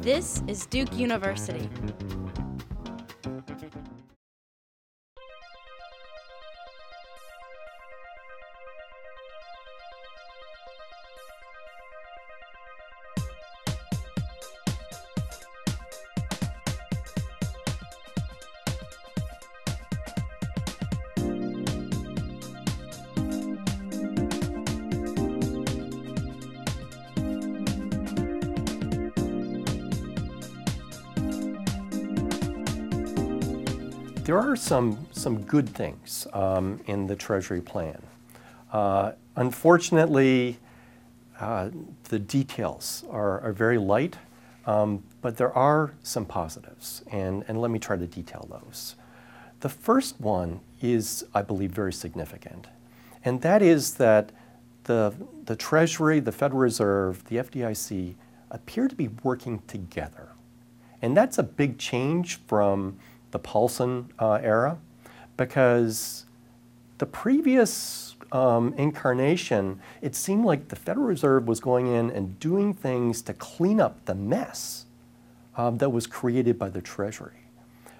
This is Duke University. There are some, some good things um, in the Treasury plan. Uh, unfortunately, uh, the details are, are very light, um, but there are some positives, and, and let me try to detail those. The first one is, I believe, very significant, and that is that the, the Treasury, the Federal Reserve, the FDIC appear to be working together. And that's a big change from the Paulson uh, era, because the previous um, incarnation, it seemed like the Federal Reserve was going in and doing things to clean up the mess um, that was created by the Treasury.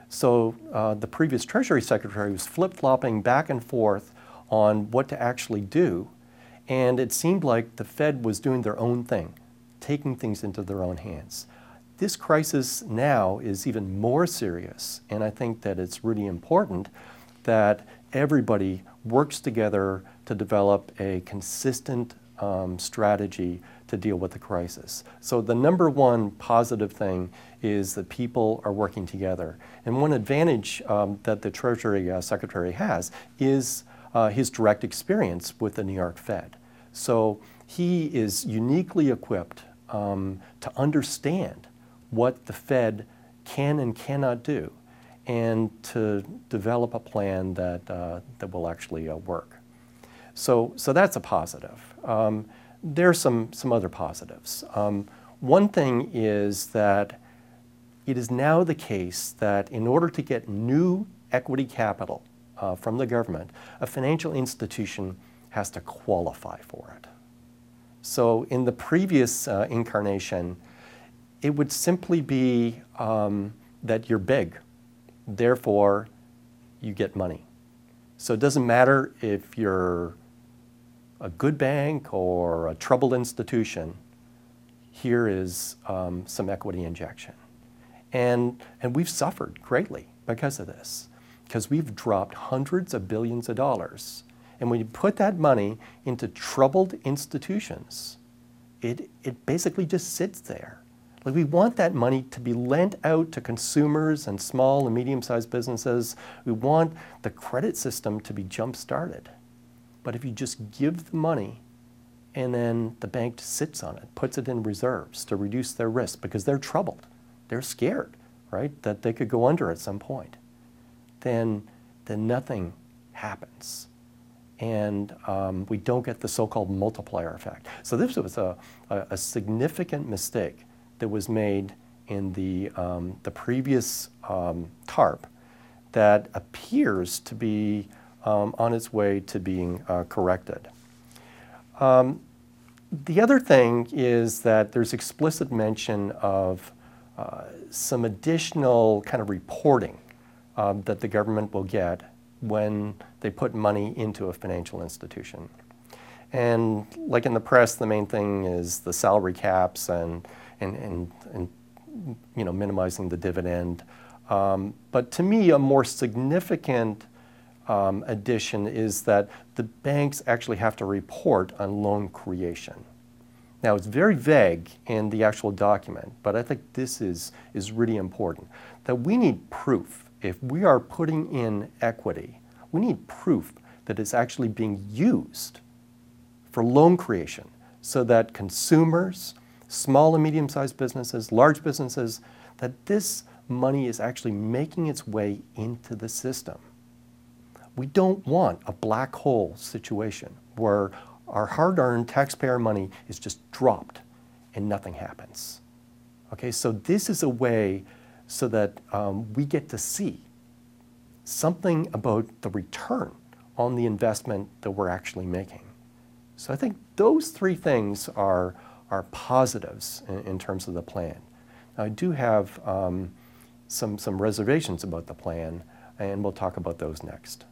So uh, the previous Treasury Secretary was flip flopping back and forth on what to actually do, and it seemed like the Fed was doing their own thing, taking things into their own hands. This crisis now is even more serious, and I think that it's really important that everybody works together to develop a consistent um, strategy to deal with the crisis. So, the number one positive thing is that people are working together. And one advantage um, that the Treasury uh, Secretary has is uh, his direct experience with the New York Fed. So, he is uniquely equipped um, to understand what the Fed can and cannot do and to develop a plan that, uh, that will actually uh, work. So, so that's a positive. Um, there's some, some other positives. Um, one thing is that it is now the case that in order to get new equity capital uh, from the government, a financial institution has to qualify for it. So in the previous uh, incarnation, it would simply be um, that you're big, therefore you get money. So it doesn't matter if you're a good bank or a troubled institution, here is um, some equity injection. And, and we've suffered greatly because of this, because we've dropped hundreds of billions of dollars. And when you put that money into troubled institutions, it, it basically just sits there. Like we want that money to be lent out to consumers and small and medium-sized businesses. We want the credit system to be jump-started. But if you just give the money and then the bank sits on it, puts it in reserves to reduce their risk because they're troubled, they're scared, right, that they could go under at some point, then, then nothing happens. And um, we don't get the so-called multiplier effect. So this was a, a, a significant mistake that was made in the, um, the previous um, TARP that appears to be um, on its way to being uh, corrected. Um, the other thing is that there's explicit mention of uh, some additional kind of reporting um, that the government will get when they put money into a financial institution. And like in the press, the main thing is the salary caps and and, and, and you know, minimizing the dividend. Um, but to me, a more significant um, addition is that the banks actually have to report on loan creation. Now, it's very vague in the actual document, but I think this is, is really important. That we need proof. If we are putting in equity, we need proof that it's actually being used for loan creation so that consumers small and medium sized businesses, large businesses, that this money is actually making its way into the system. We don't want a black hole situation where our hard earned taxpayer money is just dropped and nothing happens. Okay, so this is a way so that um, we get to see something about the return on the investment that we're actually making. So I think those three things are, are positives in, in terms of the plan. Now, I do have um, some, some reservations about the plan, and we'll talk about those next.